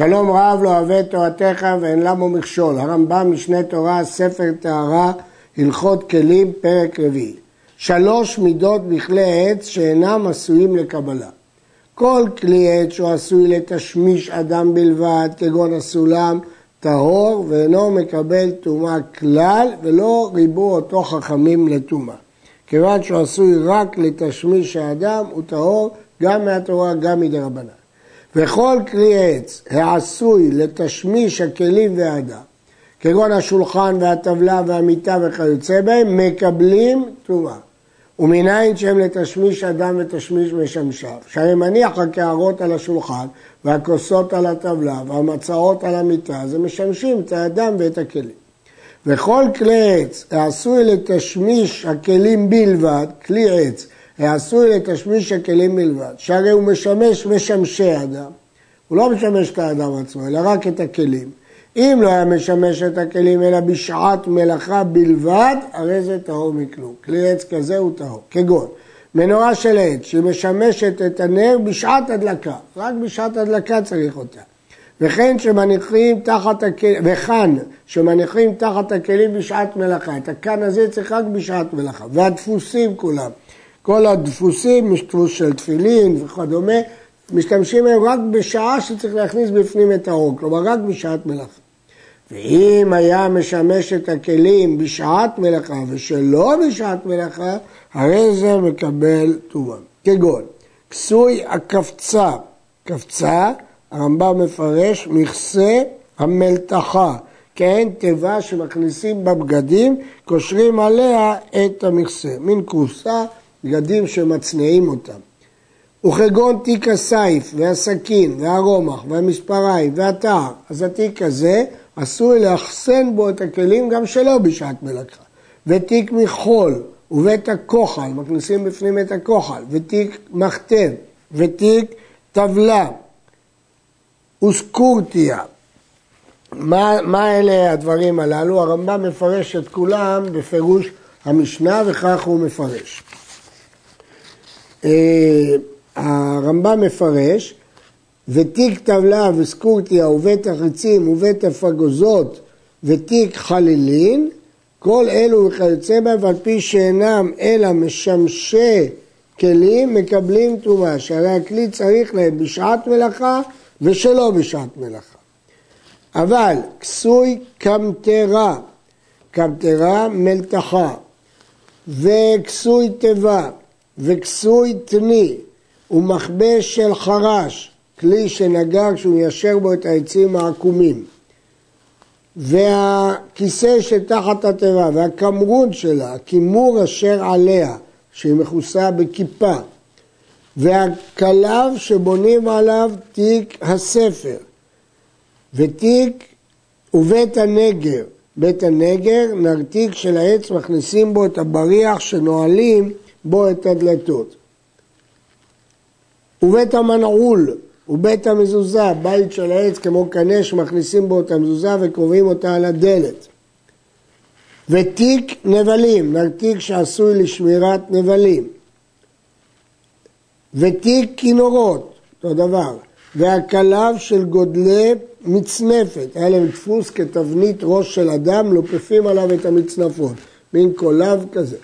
שלום רב לא אוהב את תורתך ואין למו מכשול. הרמב"ם משנה תורה, ספר טהרה, הלכות כלים, פרק רביעי. שלוש מידות בכלי עץ שאינם עשויים לקבלה. כל כלי עץ שהוא עשוי לתשמיש אדם בלבד, כגון הסולם, טהור ואינו מקבל טומאה כלל ולא ריבו אותו חכמים לטומאה. כיוון שהוא עשוי רק לתשמיש האדם, הוא טהור גם מהתורה, גם מדי רבנן. וכל כלי עץ העשוי לתשמיש הכלים והאדם, כגון השולחן והטבלה והמיטה וכיוצא בהם, מקבלים טומאה. ומנין שהם לתשמיש אדם ותשמיש משמשיו, שהרי מניח הקערות על השולחן והכוסות על הטבלה והמצעות על המיטה, זה משמשים את האדם ואת הכלים. וכל כלי עץ העשוי לתשמיש הכלים בלבד, כלי עץ העשוי לתשמיש הכלים בלבד, שהרי הוא משמש משמשי אדם, הוא לא משמש את האדם עצמו, אלא רק את הכלים. אם לא היה משמש את הכלים אלא בשעת מלאכה בלבד, הרי זה טהור מכלום. כלי עץ כזה הוא טהור. כגון, מנורה של עץ שמשמשת את הנר בשעת הדלקה, רק בשעת הדלקה צריך אותה. וכן שמניחים תחת הכלים, וכאן שמניחים תחת הכלים בשעת מלאכה. את הכאן הזה צריך רק בשעת מלאכה. והדפוסים כולם. כל הדפוסים, דפוס של תפילין וכדומה, משתמשים בהם רק בשעה שצריך להכניס בפנים את האור, כלומר רק בשעת מלאכה. ואם היה משמש את הכלים בשעת מלאכה ושלא בשעת מלאכה, הרי זה מקבל טומאה. כגון, כסוי הקפצה, קפצה, הרמב"ם מפרש, מכסה המלתחה, כן, תיבה שמכניסים בבגדים, קושרים עליה את המכסה, מין כורסה, בגדים שמצניעים אותם. וכגון תיק הסייף והסכין והרומח והמספריים והטער, אז התיק הזה עשוי לאחסן בו את הכלים גם שלא בשעת מלאכה. ותיק מחול ובית הכוחל, מכניסים בפנים את הכוחל, ותיק מחתב, ותיק טבלה, וסקורטיה. מה, מה אלה הדברים הללו? הרמב"ם מפרש את כולם בפירוש המשנה וכך הוא מפרש. אה, הרמב"ם מפרש, ותיק טבלה וסקורטיה ובית החיצים ובית הפגוזות ותיק חלילין, כל אלו וכיוצא בהם, ועל פי שאינם אלא משמשי כלים, מקבלים טומאה, שהרי הכלי צריך להם בשעת מלאכה ושלא בשעת מלאכה. אבל כסוי קמטרה, קמטרה מלתחה, וכסוי תיבה, וכסוי תני, ומכבש של חרש, כלי שנגע כשהוא מיישר בו את העצים העקומים. והכיסא שתחת התיבה והקמרון שלה, הכימור אשר עליה, שהיא מכוסה בכיפה, והכלב שבונים עליו תיק הספר, ותיק ובית הנגר. בית הנגר, נרתיק של העץ, מכניסים בו את הבריח שנועלים בו את הדלתות. ובית המנעול ובית המזוזה, בית של העץ כמו קנה שמכניסים בו את המזוזה וקובעים אותה על הדלת. ותיק נבלים, נרתיק שעשוי לשמירת נבלים. ותיק כינורות, אותו דבר. והכלב של גודלי מצנפת, היה להם דפוס כתבנית ראש של אדם, לופפים עליו את המצנפות, מין קולב כזה.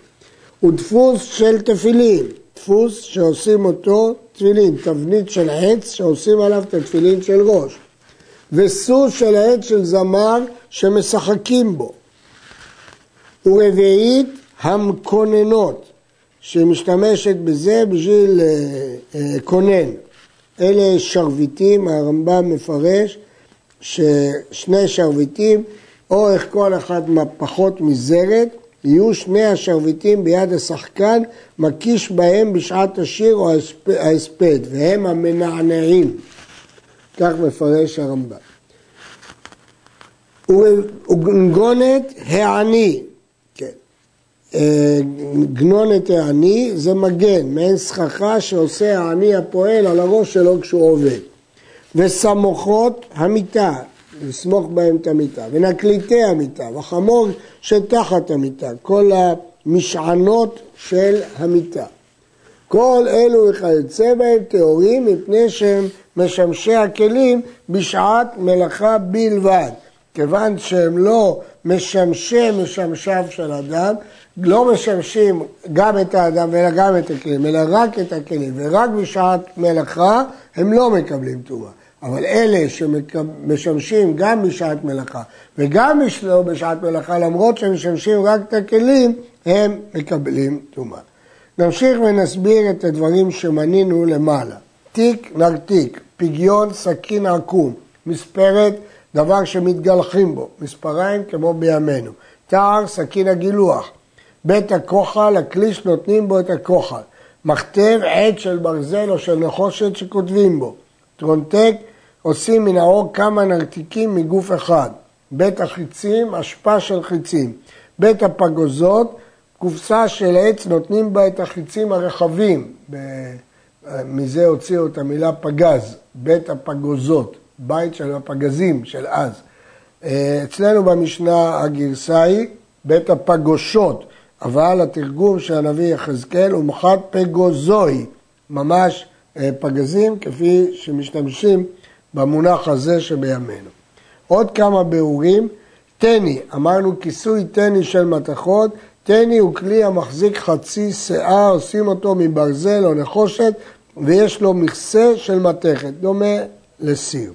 ודפוס של תפילין, דפוס שעושים אותו תפילין, תבנית של עץ שעושים עליו את התפילין של ראש. וסוס של העץ של זמר שמשחקים בו. ורביעית המקוננות, שמשתמשת בזה בשביל אה, כונן. אה, אלה שרביטים, הרמב"ם מפרש ששני שרביטים, אורך כל אחד פחות מזרת, יהיו שני השרביטים ביד השחקן, מקיש בהם בשעת השיר או ההספד, והם המנענעים. כך מפרש הרמב"ם. וגנגונת העני, כן. אה, גנונת העני זה מגן, מעין סככה שעושה העני הפועל על הראש שלו כשהוא עובד. וסמוכות המיטה, לסמוך בהם את המיטה, ונקליטי המיטה, וחמור שתחת המיטה, כל המשענות של המיטה. כל אלו וכיוצא בהם טהורים מפני שהם משמשי הכלים בשעת מלאכה בלבד. כיוון שהם לא משמשי משמשיו של אדם, לא משמשים גם את האדם אלא גם את הכלים, אלא רק את הכלים, ורק בשעת מלאכה הם לא מקבלים טומאה. אבל אלה שמשמשים גם בשעת מלאכה וגם לא בשעת מלאכה, למרות שהם משמשים רק את הכלים, הם מקבלים טומאה. נמשיך ונסביר את הדברים שמנינו למעלה. תיק נרתיק, פגיון סכין עקום, מספרת דבר שמתגלחים בו, מספריים כמו בימינו. תער סכין הגילוח, בית הכוחל, הכלי שנותנים בו את הכוחל. מכתב עט של ברזל או של נחושת שכותבים בו. טרונטק עושים מן האור כמה נרתיקים מגוף אחד. בית החיצים, אשפה של חיצים. בית הפגוזות, קופסה של עץ נותנים בה את החיצים הרחבים. מזה הוציאו את המילה פגז, בית הפגוזות, בית של הפגזים של אז. אצלנו במשנה הגרסה היא בית הפגושות, אבל התרגום של הנביא יחזקאל הוא מחד פגוזוי, ממש אה, פגזים כפי שמשתמשים במונח הזה שבימינו. עוד כמה ביאורים, טני, אמרנו כיסוי טני של מתכות, טני הוא כלי המחזיק חצי שיער, עושים אותו מברזל או נחושת ויש לו מכסה של מתכת, דומה לסיר.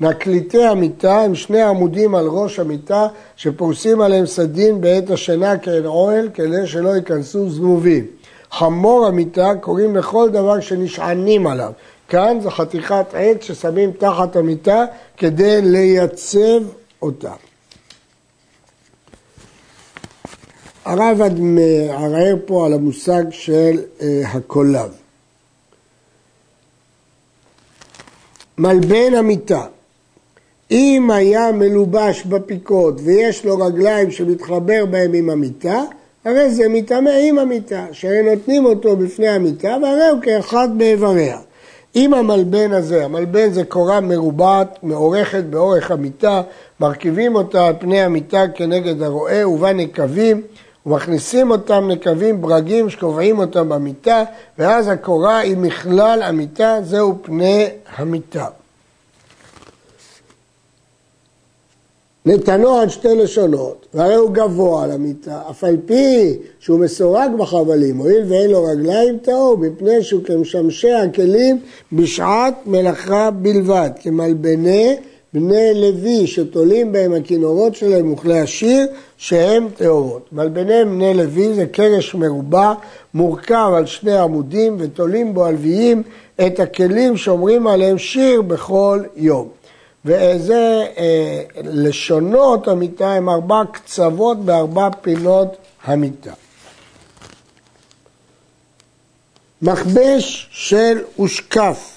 נקליטי המיטה הם שני עמודים על ראש המיטה שפורסים עליהם סדין בעת השינה כאל אוהל כדי שלא ייכנסו זבובים. חמור המיטה קוראים לכל דבר שנשענים עליו. כאן זו חתיכת עץ ששמים תחת המיטה כדי לייצב אותה. הרב מערער פה על המושג של אה, הקולב. מלבן המיטה, אם היה מלובש בפיקות ויש לו רגליים שמתחבר בהם עם המיטה, הרי זה מטמא עם המיטה, שהרי נותנים אותו בפני המיטה והרי הוא כאחד באיבריה. אם המלבן הזה, המלבן זה קורה מרובעת, מאורכת באורך המיטה, מרכיבים אותה על פני המיטה כנגד הרועה ובה נקבים, ומכניסים אותם נקבים ברגים שקובעים אותם במיטה, ואז הקורה היא מכלל המיטה, זהו פני המיטה. נתנו עד שתי לשונות, והרי הוא גבוה על המיטה, אף על פי שהוא מסורג בחבלים, הואיל ואין לו רגליים טהור, מפני שהוא כמשמשי הכלים בשעת מלאכה בלבד, כמלבני בני לוי שתולים בהם הכינורות שלהם וכלי השיר שהם טהורות. מלבני בני לוי זה קרש מרובע, מורכב על שני עמודים ותולים בו הלוויים את הכלים שאומרים עליהם שיר בכל יום. וזה אה, לשונות המיטה הם ארבע קצוות בארבע פינות המיטה. מכבש של אושקף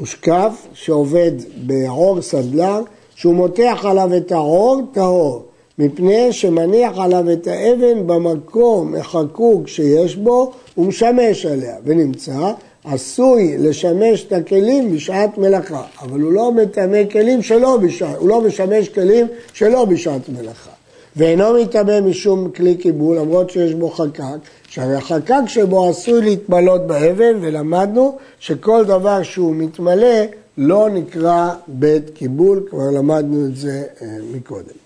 אושקף שעובד בעור סדלר, שהוא מותח עליו את העור טהור, מפני שמניח עליו את האבן במקום החקוק שיש בו, הוא משמש עליה, ונמצא עשוי לשמש את הכלים בשעת מלאכה, אבל הוא לא מטמא כלים שלא בשעת, הוא לא משמש כלים שלא בשעת מלאכה. ואינו מטמא משום כלי קיבול, למרות שיש בו חקק, שהרי החקק שבו עשוי להתמלות באבן, ולמדנו שכל דבר שהוא מתמלא לא נקרא בית קיבול, כבר למדנו את זה אה, מקודם.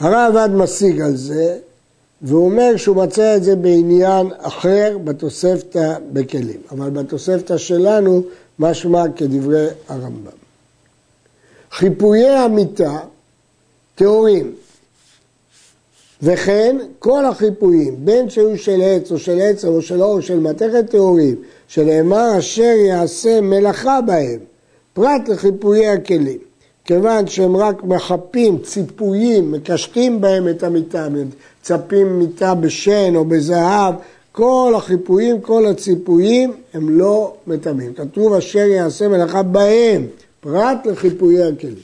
הרב משיג על זה והוא אומר שהוא מצא את זה בעניין אחר בתוספתא בכלים, אבל בתוספתא שלנו משמע כדברי הרמב"ם. חיפויי המיטה טהורים, וכן כל החיפויים, בין שהיו של עץ או של עצר או של אור או של מתכת טהורים, שנאמר אשר יעשה מלאכה בהם, פרט לחיפויי הכלים. כיוון שהם רק מחפים, ציפויים, מקשטים בהם את המיטה, מצפים מיטה בשן או בזהב, כל החיפויים, כל הציפויים הם לא מטמאים. כתוב אשר יעשה מלאכה בהם, פרט לחיפויי הכלים.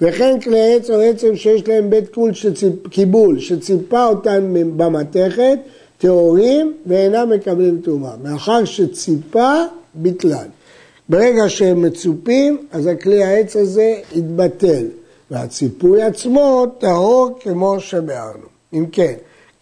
וכן כלי עץ או עצם שיש להם בית קול שציפ, קיבול, שציפה אותם במתכת, טהורים ואינם מקבלים טומאה. מאחר שציפה, ביטלן. ברגע שהם מצופים, אז הכלי העץ הזה יתבטל, והציפוי עצמו טהור כמו שביארנו. אם כן,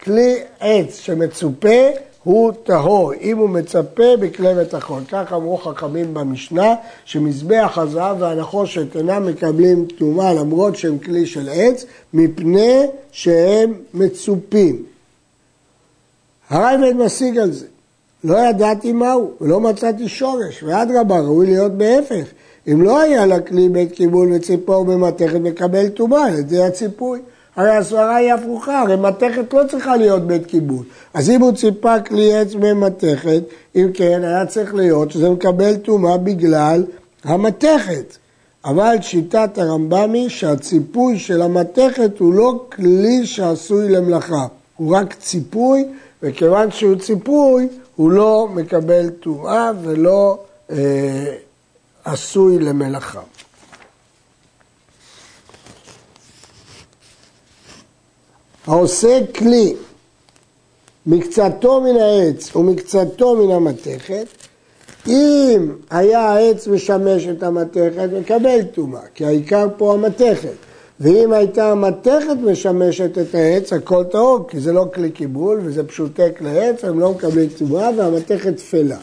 כלי עץ שמצופה הוא טהור, אם הוא מצפה בכלי מתכון. כך אמרו חכמים במשנה, שמזבח הזהב והנחושת אינם מקבלים טומאה למרות שהם כלי של עץ, מפני שהם מצופים. הרייבד משיג על זה. לא ידעתי מהו, ולא מצאתי שורש, ואדרבה, ראוי להיות בהפך. אם לא היה לכלי בית קיבול וציפור במתכת, מקבל טומאה על ידי הציפוי. הרי הסברה היא הפוכה, הרי מתכת לא צריכה להיות בית קיבול. אז אם הוא ציפה כלי עץ במתכת, אם כן, היה צריך להיות שזה מקבל טומאה בגלל המתכת. אבל שיטת הרמב"ם היא שהציפוי של המתכת הוא לא כלי שעשוי למלאכה, הוא רק ציפוי, וכיוון שהוא ציפוי, הוא לא מקבל טומאה ולא אה, עשוי למלאכה. העושה כלי מקצתו מן העץ ומקצתו מן המתכת, אם היה העץ משמש את המתכת, מקבל טומאה, כי העיקר פה המתכת. ואם הייתה המתכת משמשת את העץ, הכל טהור, כי זה לא כלי קיבול וזה פשוטי כלי עץ, הם לא מקבלים טומאה והמתכת תפלה.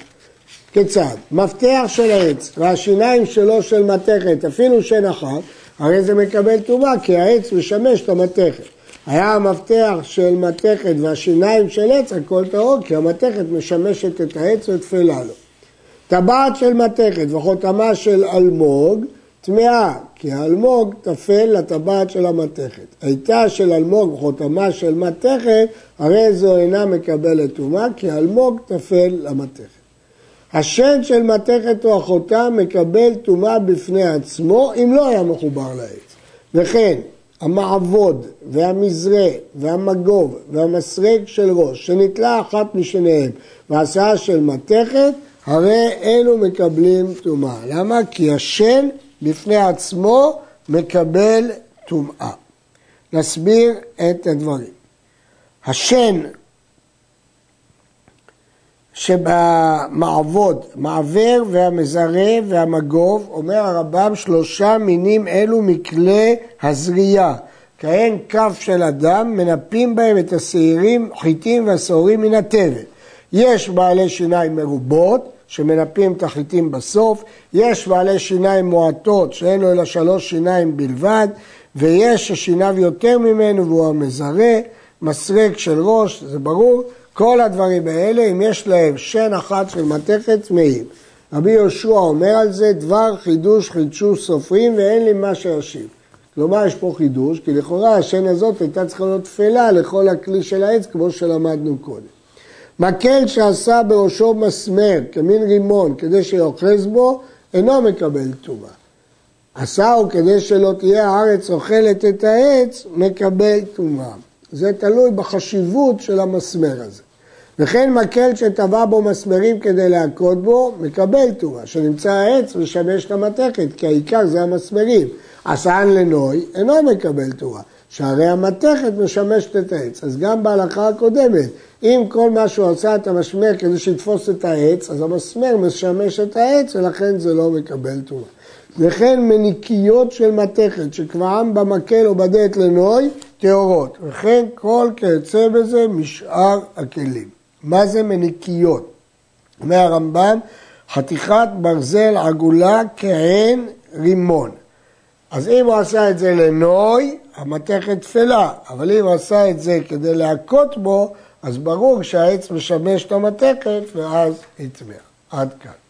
כיצד? מפתח של העץ והשיניים שלו של מתכת, אפילו שן אחת, הרי זה מקבל טומאה, כי העץ משמש את המתכת. היה המפתח של מתכת והשיניים של עץ, הכל טהור, כי המתכת משמשת את העץ ותפלה לו. טבעת של מתכת וחותמה של אלמוג, טמאה, כי האלמוג טפל לטבעת של המתכת. הייתה של אלמוג וחותמה של מתכת, הרי זו אינה מקבלת טומאה, כי האלמוג טפל למתכת. השן של מתכת או החותם מקבל טומאה בפני עצמו, אם לא היה מחובר לעץ. וכן, המעבוד והמזרה והמגוב והמסרק של ראש, שנתלה אחת משניהם והסעה של מתכת, הרי אלו מקבלים טומאה. למה? כי השן בפני עצמו מקבל טומאה. נסביר את הדברים. השן שבמעבוד, מעבר והמזרה והמגוב, אומר הרמב"ם, שלושה מינים אלו מכלי הזריעה. כהן כף של אדם, מנפים בהם את השעירים, חיטים והשעורים מן התבן. יש בעלי שיניים מרובות, שמנפים את החיטים בסוף, יש בעלי שיניים מועטות, שאין לו אלא שלוש שיניים בלבד, ויש ששיניו יותר ממנו והוא המזרה, מסרק של ראש, זה ברור, כל הדברים האלה, אם יש להם שן אחת של מתכת, טמאים. רבי יהושע אומר על זה, דבר חידוש חידשו סופרים ואין לי מה שישיב. כלומר, יש פה חידוש, כי לכאורה השן הזאת הייתה צריכה להיות תפלה לכל הכלי של העץ, כמו שלמדנו קודם. מקל שעשה בראשו מסמר, כמין רימון, כדי שיאחז בו, אינו מקבל טומאה. עשהו כדי שלא תהיה הארץ אוכלת את העץ, מקבל טומאה. זה תלוי בחשיבות של המסמר הזה. וכן מקל שטבע בו מסמרים כדי להכות בו, מקבל טומאה. שנמצא העץ משמש המתכת, כי העיקר זה המסמרים. עשן לנוי אינו מקבל טומאה. שהרי המתכת משמשת את העץ. אז גם בהלכה הקודמת, אם כל מה שהוא עשה את המשמר כדי שיתפוס את העץ, אז המסמר משמש את העץ ולכן זה לא מקבל טומאה. וכן מניקיות של מתכת שקבעם במקל או בדלת לנוי, טהורות. וכן כל כיוצא בזה משאר הכלים. מה זה מניקיות? אומר הרמב"ם, חתיכת ברזל עגולה כעין רימון. אז אם הוא עשה את זה לנוי, המתכת תפלה, אבל אם הוא עשה את זה כדי להכות בו, אז ברור שהעץ משמש את המתכת ואז יצמח. עד כאן.